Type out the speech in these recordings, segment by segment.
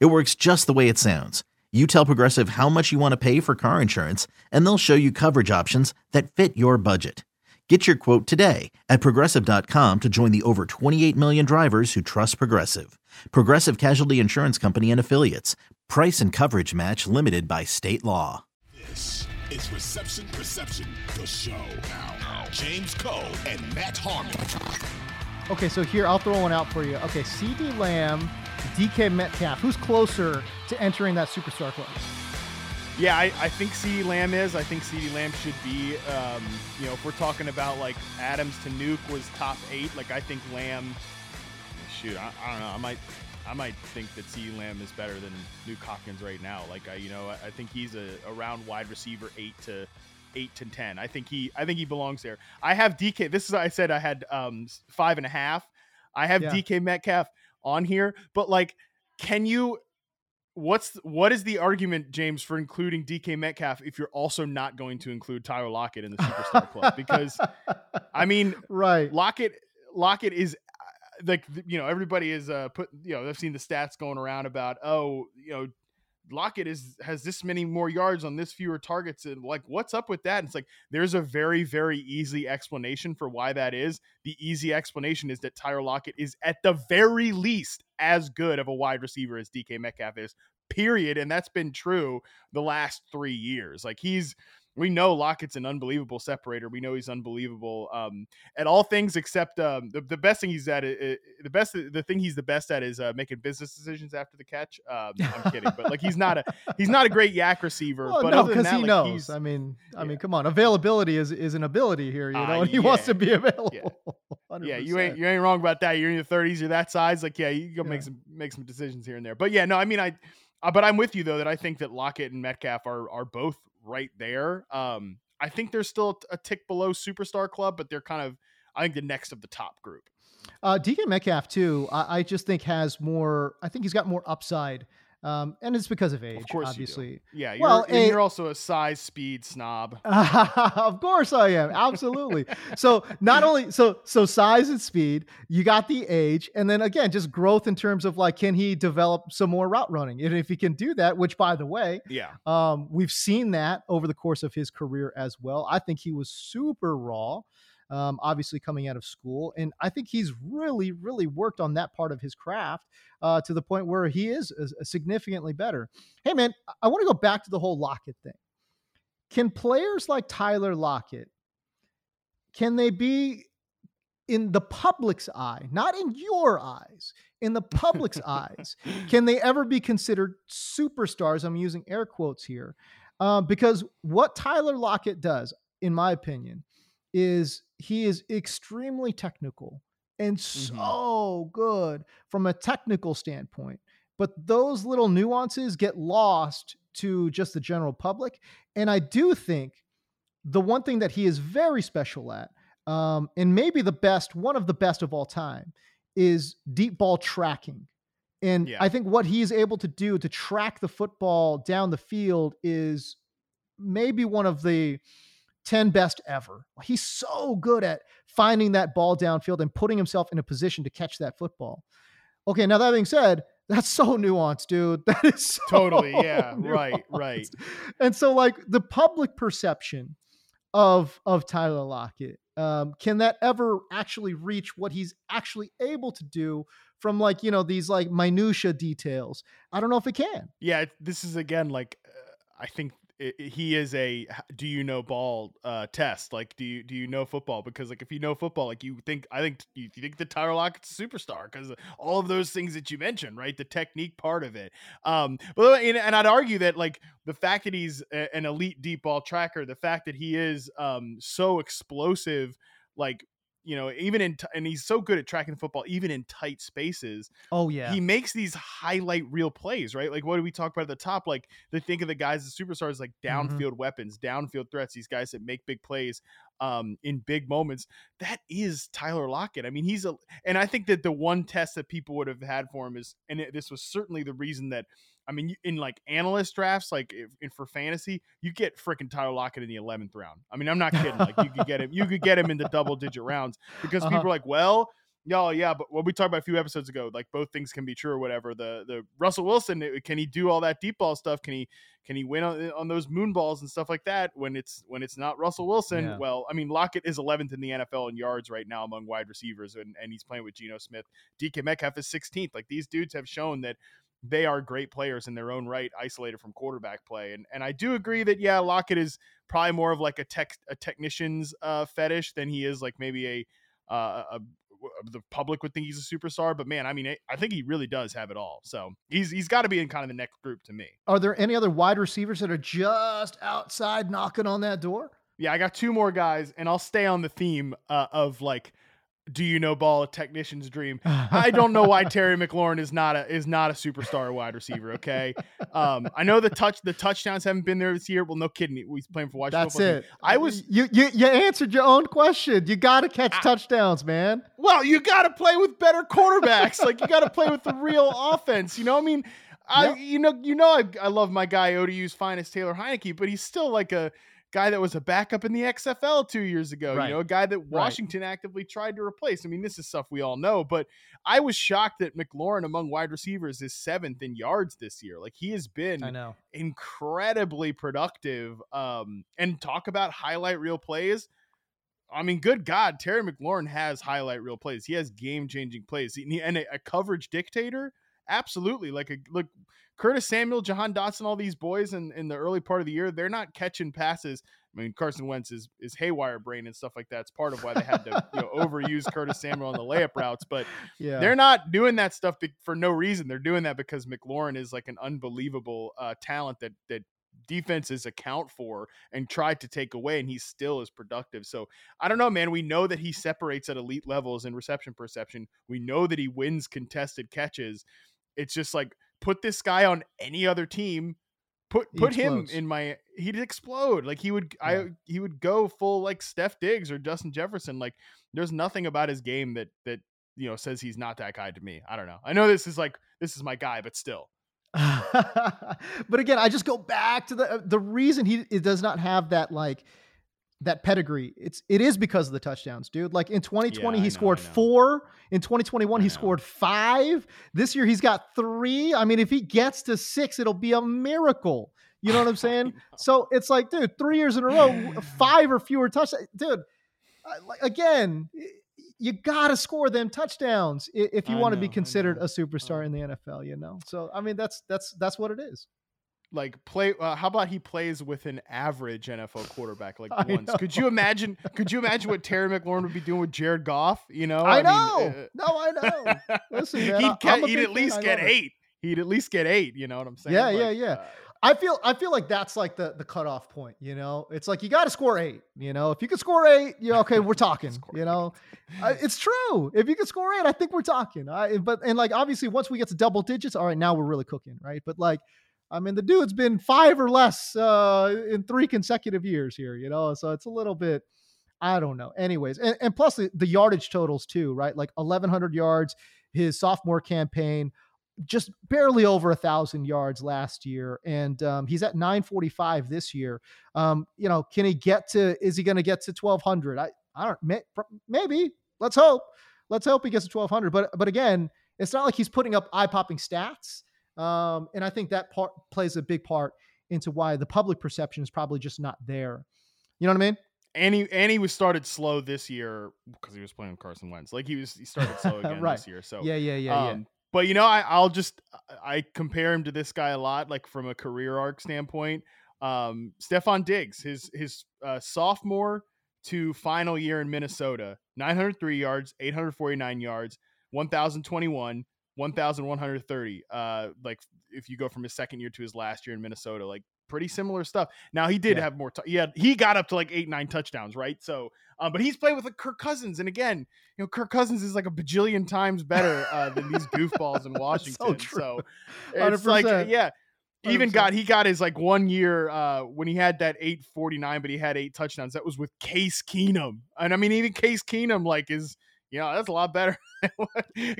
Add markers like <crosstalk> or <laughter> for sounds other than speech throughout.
It works just the way it sounds. You tell Progressive how much you want to pay for car insurance, and they'll show you coverage options that fit your budget. Get your quote today at progressive.com to join the over 28 million drivers who trust Progressive. Progressive Casualty Insurance Company and Affiliates. Price and coverage match limited by state law. This is Reception Perception, the show. Now, James Koh and Matt Harmon. Okay, so here I'll throw one out for you. Okay, CeeDee Lamb, DK Metcalf. Who's closer to entering that superstar club? Yeah, I, I think CeeDee Lamb is. I think CeeDee Lamb should be. Um, you know, if we're talking about like Adams to Nuk was top eight, like I think Lamb. Shoot, I, I don't know. I might, I might think that CeeDee Lamb is better than Nuk Hopkins right now. Like I, you know, I, I think he's a, around wide receiver, eight to eight to ten. I think he, I think he belongs there. I have DK. This is I said I had um five and a half. I have Yeah. DK Metcalf on here, but like, can you? What's what is the argument, James, for including DK Metcalf if you're also not going to include Tyler Lockett in the superstar club? Because I mean, <laughs> right. Lockett Lockett is like you know everybody is uh put you know I've seen the stats going around about oh you know Lockett is has this many more yards on this fewer targets and like what's up with that? And it's like there's a very very easy explanation for why that is. The easy explanation is that Tyler Lockett is at the very least as good of a wide receiver as DK Metcalf is. Period, and that's been true the last three years. Like he's we know Lockett's an unbelievable separator. We know he's unbelievable um, at all things except um, the, the best thing he's at. uh, the best, the thing he's the best at is uh, making business decisions after the catch. Um, I'm kidding, but like he's not a he's not a great YAC receiver. Well, but no, because he like, knows. I mean, I mean, come on. Availability is is an ability here, you know, Uh, and he wants to be available. <laughs> yeah, you ain't you ain't wrong about that. You're in your 30s, you're that size. Like, yeah, you Yeah. make some make some decisions here and there. But yeah, no, I mean, I, uh, but I'm with you though that I think that Lockett and Metcalf are are both right there. Um, I think they're still a tick below superstar club, but they're kind of I think the next of the top group. Uh, DK Metcalf too. I, I just think has more. I think he's got more upside, um, and it's because of age, Of course, obviously. You. Yeah, you're, Well, and a- you're also a size speed snob. <laughs> of course I am. Absolutely. so not only so so size and speed, you got the age, and then again, just growth in terms of like, can he develop some more route running? And if he can do that, which by the way, Yeah, um, we've seen that over the course of his career as well. I think he was super raw, um, obviously coming out of school, and I think he's really, really worked on that part of his craft uh, to the point where he is uh, significantly better. Hey, man, I- I want to go back to the whole Lockett thing. Can players like Tyler Lockett can they be in the public's eye, not in your eyes, in the public's <laughs> eyes? Can they ever be considered superstars? I'm using air quotes here uh, because what Tyler Lockett does, in my opinion, is he is extremely technical and so good from a technical standpoint. But those little nuances get lost to just the general public. And I do think the one thing that he is very special at, um, and maybe the best, one of the best of all time, is deep ball tracking. And Yeah. I think what he is able to do to track the football down the field is maybe one of the 10 best ever. He's so good at finding that ball downfield and putting himself in a position to catch that football. Okay, now that being said, <laughs> that's so nuanced, dude. <laughs> That is so Totally, yeah, <laughs> right, right. And so, like the public perception of of Tyler Lockett, um, can that ever actually reach what he's actually able to do from like you know these like minutia details? I don't know if it can. yeah. This is again like uh, I think i i- he is a do you know ball uh, test. Like, do you do you know football? Because like if you know football, like you think I think you, think that Tyler Lockett's a superstar because all of those things that you mentioned, right? The technique part of it. Um, but and, and I'd argue that like the fact that he's a- an elite deep ball tracker, the fact that he is um so explosive, like you know, even in t- and he's so good at tracking the football, even in tight spaces. Oh yeah. He makes these highlight real plays, right? Like what do we talk about at the top? Like they think of the guys as superstars, like Mm-hmm. downfield weapons, downfield threats. These guys that make big plays um, in big moments. That is Tyler Lockett. I mean, he's a, and I think that the one test that people would have had for him is, and it, this was certainly the reason that. I mean, in like analyst drafts, like if, for fantasy, you get freaking Tyler Lockett in the eleventh round. I mean, I'm not kidding. Like you could get him, you could get him in the double digit rounds because Uh-huh. people are like, well, no, yeah, but what we talked about a few episodes ago, like both things can be true or whatever. The the Russell Wilson, uh, can he do all that deep ball stuff? Can he can he win on, on those moon balls and stuff like that when it's when it's not Russell Wilson? Yeah. Well, I mean, Lockett is 11th in the NFL in yards right now among wide receivers, and, and he's playing with Geno Smith. DK Metcalf is 16th. Like these dudes have shown that they are great players in their own right, isolated from quarterback play. And and I do agree that yeah, Lockett is probably more of like a tech a technician's uh, fetish than he is like maybe a uh, a the public would think he's a superstar, but man, I mean, I- I think he really does have it all. So he's he's got to be in kind of the next group to me. Are there any other wide receivers that are just outside knocking on that door? Yeah, I got two more guys, and I'll stay on the theme uh, of like, do you know ball a technician's dream? <laughs> I don't know why Terry McLaurin is not a is not a superstar wide receiver. Okay, um, I know the touch the touchdowns haven't been there this year. Well, no kidding, he's playing for Washington. That's team. it. I was you you you answered your own question. You got to catch I- touchdowns, man. well, you got to play with better quarterbacks. like you got to play with the real offense. You know, I mean, I Yep. you know you know I, I love my guy ODU's finest Taylor Heinicke, but he's still like a guy that was a backup in the XFL two years ago. Right. You know, a guy that Washington actively tried to replace. I mean, this is stuff we all know, but I was shocked that McLaurin among wide receivers is seventh in yards this year. Like he has been I know. incredibly productive. Um, and talk about highlight reel plays. I mean, good God, Terry McLaurin has highlight reel plays. He has game changing plays, He- and a, a coverage dictator. Absolutely, like a look, Curtis Samuel, Jahan Dotson, all these boys in, in the early part of the year, they're not catching passes. I mean, Carson Wentz is is haywire brain and stuff like that. It's part of why they had to you know, overuse Curtis Samuel on the layup routes, but <laughs> Yeah. they're not doing that stuff for no reason. They're doing that because McLaurin is like an unbelievable uh, talent that that defenses account for and try to take away, and he still is productive. So I don't know, man. We know that he separates at elite levels in reception perception. We know that he wins contested catches. It's just like put this guy on any other team. Put He put him in my he'd explode. Like he would Yeah. I he would go full like Steph Diggs or Justin Jefferson. Like there's nothing about his game that that you know says he's not that guy to me. I don't know. I know this is like this is my guy, but still. <laughs> but again, I just go back to the uh, the reason he it does not have that like that pedigree. It's it is because of the touchdowns, dude. Like in 2020, I he know, scored four. In 2021, I he know. scored five. This year, he's got three. I mean, if he gets to six, it'll be a miracle. You know what I'm <laughs> saying? So it's like, dude, three years in a row, five or fewer touchdowns, dude. Like, Again, you gotta score them touchdowns if you I want to be considered a superstar Uh. in the NFL. You know, so I mean, that's that's that's what it is. Like play uh, how about he plays with an average NFL quarterback like <laughs> I once. Could you imagine could you imagine what Terry McLaurin would be doing with Jared Goff, you know? I, mean, know. uh, no, I know. <laughs> Listen, man, he'd, I'm get, a he'd at least fan. Get love it. 8. He'd at least get 8, you know what I'm saying? Yeah, yeah, Like, yeah. uh, I feel I feel like that's like the the cutoff point. You know, it's like you got to score eight. You know, if you can score eight, you okay, we're talking. You know, I, it's true. If you can score eight, I think we're talking. I, but and like obviously once we get to double digits, all right, now we're really cooking, right? But like, I mean, the dude's been five or less uh, in three consecutive years here. You know, so it's a little bit. I don't know. Anyways, and, and plus the, the yardage totals too, right? Like 1,100 yards his sophomore campaign, just barely over a thousand yards last year, and um, he's at 945 this year. Um, you know, can he get to? Is he going to get to 1200? I I don't may, maybe. Let's hope. Let's hope he gets to 1200. But but again, it's not like he's putting up eye popping stats. Um, and I think that part plays a big part into why the public perception is probably just not there. You know what I mean? and he and he was started slow this year because he was playing with Carson Wentz. Like he was he started slow <laughs> again Right. this year. So Yeah, yeah, yeah, um, But you know, I, I'll just I compare him to this guy a lot, like from a career arc standpoint. Um, Stefon Diggs, his his uh, sophomore to final year in Minnesota, 903 yards, 849 yards, 1,021, 1,130. Uh, like if you go from his second year to his last year in Minnesota, like pretty similar stuff. Now he did Yeah. have more. T- he had he got up to like eight nine touchdowns, right? So, um, but he's played with like Kirk Cousins, and again, you know, Kirk Cousins is like a bajillion times better uh, than these goofballs in <laughs> Washington. true. So it's like 100%. yeah. Even 100%. got he got his like one year uh when he had that 849 but he had eight touchdowns that was with Case Keenum and I mean even Case Keenum like is you know that's a lot better <laughs>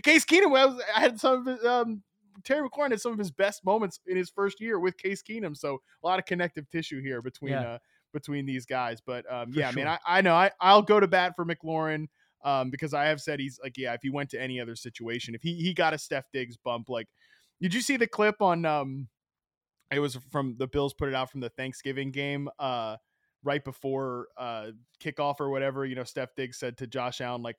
Case Keenum was I had some of his um Terry McLaurin had some of his best moments in his first year with Case Keenum so a lot of connective tissue here between Yeah. uh between these guys but um yeah I mean, I, I know I I'll go to bat for McLaurin um because I have said he's like yeah if he went to any other situation if he he got a Steph Diggs bump like did you see the clip on um it was from the Bills put it out from the Thanksgiving game uh right before uh kickoff or whatever you know Steph Diggs said to Josh Allen like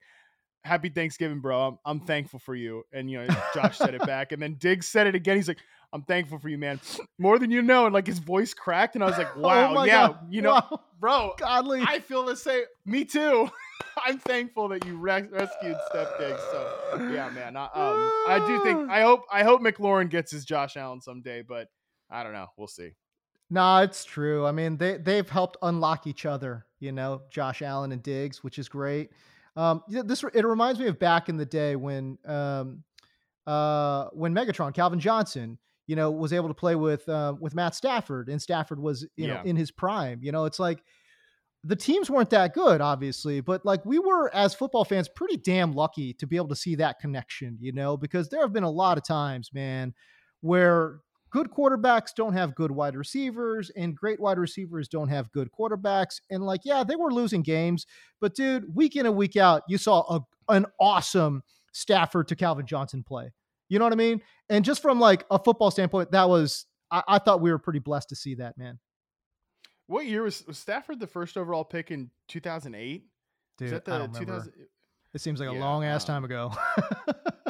happy Thanksgiving bro I'm, I'm thankful for you and you know <laughs> Josh said it back and then Diggs said it again he's like I'm thankful for you man more than you know and like his voice cracked and I was like <laughs> wow oh yeah God. you know Wow. bro godly. I feel the same me too <laughs> I'm thankful that you res- rescued Steph Diggs so yeah man I, um, I do think <sighs> I hope I hope McLaurin gets his Josh Allen someday but I don't know. We'll see. No, it's true. I mean, they they've helped unlock each other. You know, Josh Allen and Diggs, which is great. Um, yeah, this it reminds me of back in the day when um, uh, when Megatron Calvin Johnson, you know, was able to play with uh, with Matt Stafford, and Stafford was you know in his prime. You know, it's like the teams weren't that good, obviously, but like we were as football fans pretty damn lucky to be able to see that connection. You know, because there have been a lot of times, man, where good quarterbacks don't have good wide receivers and great wide receivers don't have good quarterbacks and like yeah they were losing games but dude week in and week out you saw a, an awesome stafford to calvin johnson play you know what i mean and just from like a football standpoint that was i, I thought we were pretty blessed to see that man What year was, was Stafford the first overall pick in 2008? dude I don't remember. 2000? it seems like a Yeah, long ass time ago <laughs>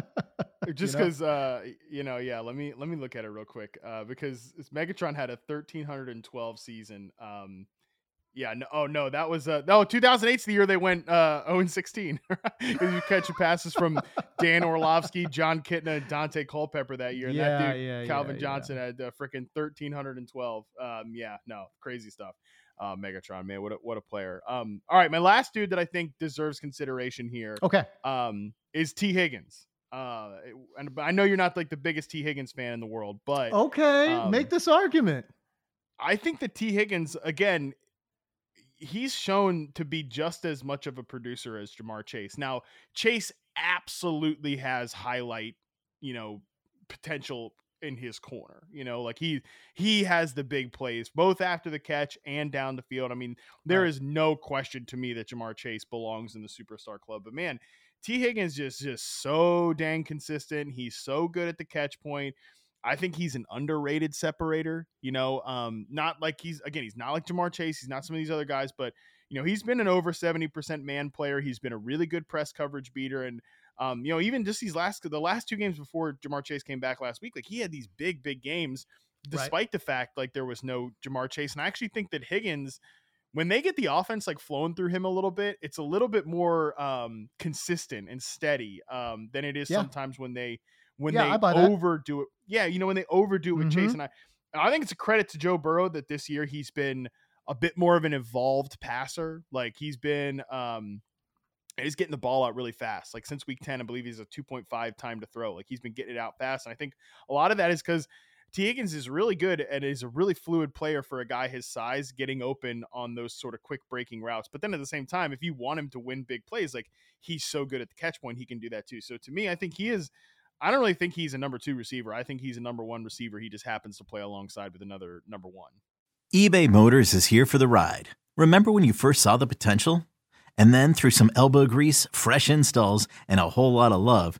<laughs> Just You know? because, uh, you know, yeah. Let me let me look at it real quick. Uh, because Megatron had a 1312 season. Um, yeah. No. Oh no, that was uh no 2008's the year they went uh 0 and 16. <laughs> you catch passes from Dan Orlovsky, Jon Kitna, and Daunte Culpepper that year. And Yeah, that dude, yeah, Calvin yeah, Johnson had uh, freaking 1312. Um, yeah. No, crazy stuff. Uh, Megatron, man, what a, what a player. Um, all right, my last dude that I think deserves consideration here okay um, is Tee Higgins. Uh, and I know you're not like the biggest Tee Higgins fan in the world, but okay um, make this argument I think that Tee Higgins again, he's shown to be just as much of a producer as Ja'Marr Chase. Now, Chase absolutely has highlight, you know, potential in his corner. You know, like he he has the big plays both after the catch and down the field. I mean, there is no question to me that Ja'Marr Chase belongs in the superstar club. But man, Tee Higgins just just so dang consistent. He's so good at the catch point. I think he's an underrated separator. You know, um, not like he's again, he's not like Ja'Marr Chase. He's not some of these other guys, but you know, he's been an over seventy percent man player. He's been a really good press coverage beater, and um, you know, even just these last the last two games before Ja'Marr Chase came back last week, like he had these big, big games, Right. despite the fact like there was no Ja'Marr Chase. And I actually think that Higgins, when they get the offense like flowing through him a little bit, it's a little bit more um, consistent and steady um, than it is Yeah. sometimes when they when Yeah, they overdo it. Yeah, you know when they overdo it with Chase, Mhm. and I I think it's a credit to Joe Burrow that this year he's been a bit more of an evolved passer. Like he's been um he's getting the ball out really fast. Like since week 10, I believe he's a 2.5 time to throw. Like he's been getting it out fast. And I think a lot of that is because Tee Higgins is really good and is a really fluid player for a guy his size, getting open on those sort of quick breaking routes. But then at the same time, if you want him to win big plays, like he's so good at the catch point, he can do that too. So to me, I think he is. I don't really think he's a number two receiver. I think he's a number one receiver. He just happens to play alongside with another number one. eBay Motors is here for the ride. Remember when you first saw the potential? And then through some elbow grease, fresh installs, and a whole lot of love,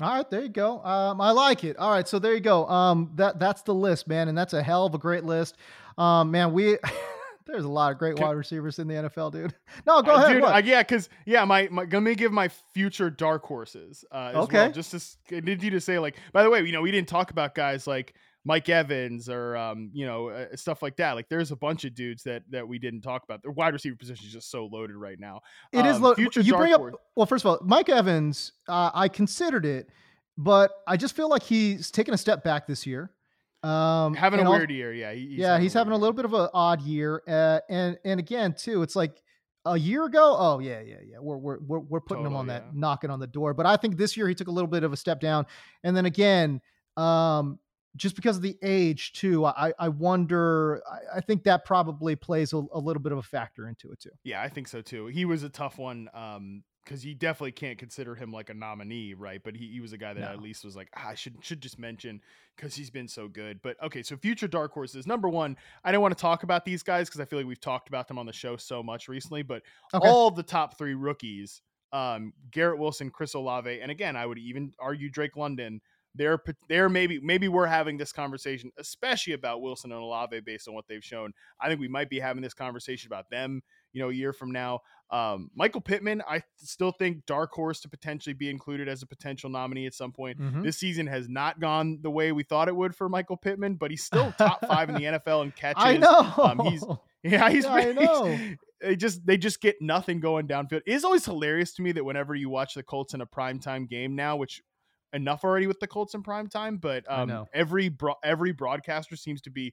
All right, there you go. Um, I like it. All right, so there you go. Um, that that's the list, man, and that's a hell of a great list. Um, man, we <laughs> there's a lot of great wide receivers in the NFL, dude. <laughs> No, go Uh, ahead. dude. uh, yeah, because yeah, my, my let me give my future dark horses. Uh, as Okay. Well, just to, I need you to say like. By the way, you know we didn't talk about guys like Mike Evans or um, you know uh, stuff like that. Like there's a bunch of dudes that that we didn't talk about. The wide receiver position is just so loaded right now. It is Um, low. future You dark bring up well. First of all, Mike Evans. Uh, I considered it, but I just feel like he's taken a step back this year. Um, having a weird year. Yeah, he's yeah, he's having a little bit of an odd year, uh, and and again too, it's like a year ago. Oh yeah, yeah, yeah. We're we're we're, we're putting him on that yeah. knocking on the door, but I think this year he took a little bit of a step down, and then again, um, just because of the age too, I I wonder. I, I think that probably plays a, a little bit of a factor into it too. Yeah, I think so too. He was a tough one um because you definitely can't consider him like a nominee, right? But he, he was a guy that No. at least was like, ah, I should should just mention because he's been so good. But okay, so future dark horses. Number one, I don't want to talk about these guys because I feel like we've talked about them on the show so much recently. But Okay. all the top three rookies, um, Garrett Wilson, Chris Olave, and again, I would even argue Drake London. They're they're maybe maybe we're having this conversation, especially about Wilson and Olave based on what they've shown. I think we might be having this conversation about them, you know, a year from now. Um, Michael Pittman, I still think dark horse to potentially be included as a potential nominee at some point. Mhm. This season has not gone the way we thought it would for Michael Pittman, but he's <laughs> still top five in the NFL in catches. I know. Um, he's <laughs> yeah, he's Yeah, <laughs> I know. They just they just get nothing going downfield. It is always hilarious to me that whenever you watch the Colts in a primetime game now, which enough already with the Colts in primetime, but um, every bro- every broadcaster seems to be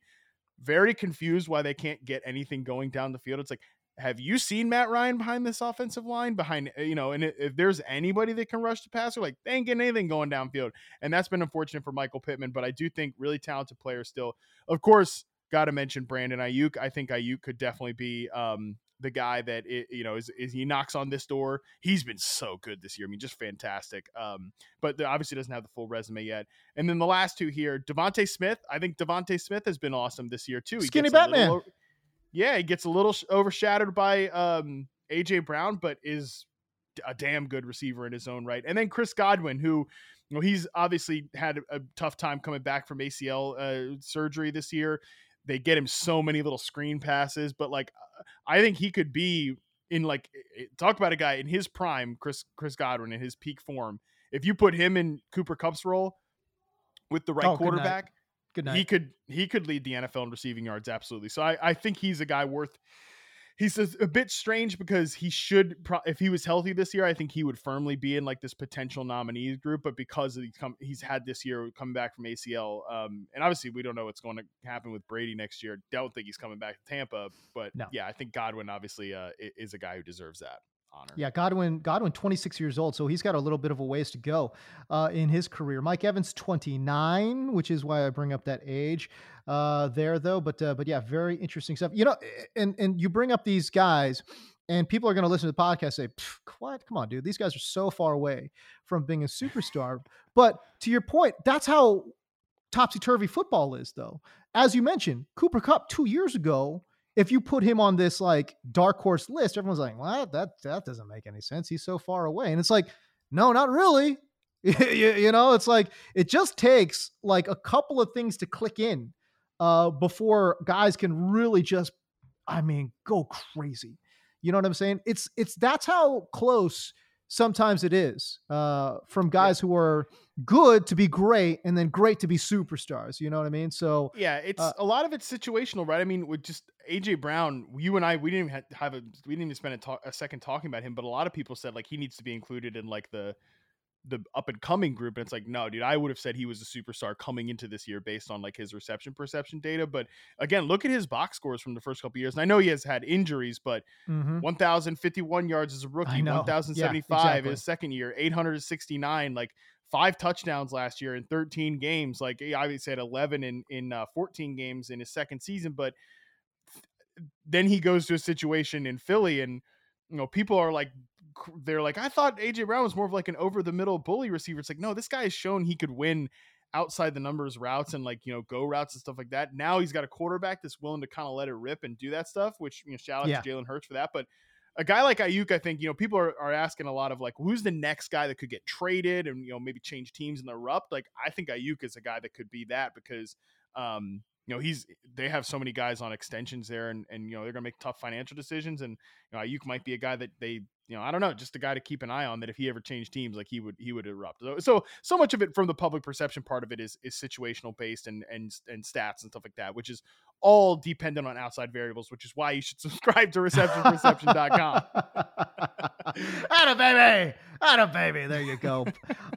very confused why they can't get anything going down the field. It's like, have you seen Matt Ryan behind this offensive line? Behind uh, you know, and if there's anybody that can rush the passer, like they ain't getting anything going downfield, and that's been unfortunate for Michael Pittman. But I do think really talented player still. Of course, got to mention Brandon Aiyuk. I think Aiyuk could definitely be um, the guy that it, you know is, is he knocks on this door. He's been so good this year. I mean, just fantastic. Um, but the, obviously doesn't have the full resume yet. And then the last two here, DeVonta Smith. I think DeVonta Smith has been awesome this year too. He Skinny a little Batman. yeah, he gets a little sh- overshadowed by um, AJ Brown, but is a damn good receiver in his own right. And then Chris Godwin, who you know, he's obviously had a, a tough time coming back from ACL uh, surgery this year. They get him so many little screen passes, but like I think he could be in like i- i- talk about a guy in his prime, Chris Chris Godwin in his peak form. If you put him in Cooper Kupp's role with the right Oh, good night. quarterback, Good night. he could he could lead the NFL in receiving yards absolutely. So I, I think he's a guy worth. He's a, a bit strange because he should pro- if he was healthy this year, I think he would firmly be in like this potential nominees group. But because he's come, he's had this year coming back from ACL, um, and obviously we don't know what's going to happen with Brady next year. Don't think he's coming back to Tampa, but No. yeah, I think Godwin obviously uh, is a guy who deserves that honor. Yeah, Godwin. Godwin, 26 years old, so he's got a little bit of a ways to go uh, in his career. Mike Evans, 29, which is why I bring up that age uh, there, though. But uh, but yeah, very interesting stuff. You know, and and you bring up these guys, and people are going to listen to the podcast and say, "What? Come on, dude! These guys are so far away from being a superstar." <laughs> but to your point, that's how topsy turvy football is, though. As you mentioned, Cooper Kupp two years ago if you put him on this like dark horse list, everyone's like, "Well, That that doesn't make any sense. He's so far away." And it's like, no, not really. <laughs> you, you know, it's like it just takes like a couple of things to click in uh, before guys can really just, I mean, go crazy. You know what I'm saying? It's it's that's how close sometimes it is uh, from guys who are good to be great and then great to be superstars. You know what I mean? So Yeah, it's Uh, a lot of it's situational, right? I mean, with just AJ Brown, you and I, we didn't even have a we didn't even spend a, talk, a second talking about him, but a lot of people said like he needs to be included in like the the up and coming group, and it's like no, dude, I would have said he was a superstar coming into this year based on like his reception perception data. But again, look at his box scores from the first couple years, and I know he has had injuries, but mhm. 1,051 yards as a rookie, know. Yeah, 1,075 exactly. his second year, 869, like five touchdowns last year in 13 games. Like he obviously had 11 in in uh, 14 games in his second season, but then he goes to a situation in Philly, and you know people are like they're like, I thought AJ Brown was more of like an over the middle bully receiver. It's like, no, this guy has shown he could win outside the numbers routes and like you know go routes and stuff like that. Now he's got a quarterback that's willing to kind of let it rip and do that stuff. Which you know, shout out yeah. to Jalen Hurts for that. But a guy like Aiyuk, I think you know people are, are asking a lot of like, who's the next guy that could get traded and you know maybe change teams and erupt. Like I think Aiyuk is a guy that could be that because um, you know he's they have so many guys on extensions there and and you know they're gonna make tough financial decisions and you know Aiyuk might be a guy that they you know I don't know just a guy to keep an eye on that if he ever changed teams like he would he would erupt so so, so much of it from the public perception part of it is is situational based and and and stats and stuff like that which is all dependent on outside variables, which is why you should <laughs> subscribe to receptionperception.com. <laughs> Atta baby. <laughs> Atta baby. There you go.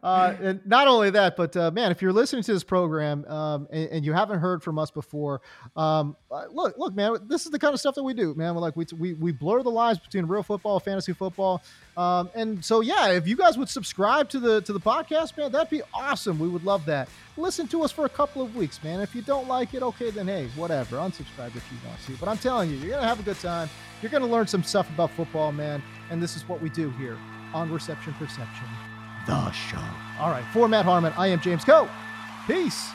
uh, and not only that, but uh, man, if you're listening to this program um, and, and, you haven't heard from us before, um, uh, look, look, man, this is the kind of stuff that we do, man. We're like, we, we, we blur the lines between real football, fantasy football. Um, and so, yeah, if you guys would subscribe to the to the podcast, man, that'd be awesome. We would love that. Listen to us for a couple of weeks, man. If you don't like it, okay, then hey, whatever. Unsubscribe if you want to. But I'm telling you, you're gonna have a good time. You're gonna learn some stuff about football, man. And this is what we do here on Reception Perception, the show. All right, for Matt Harmon, I am James Koh. Peace.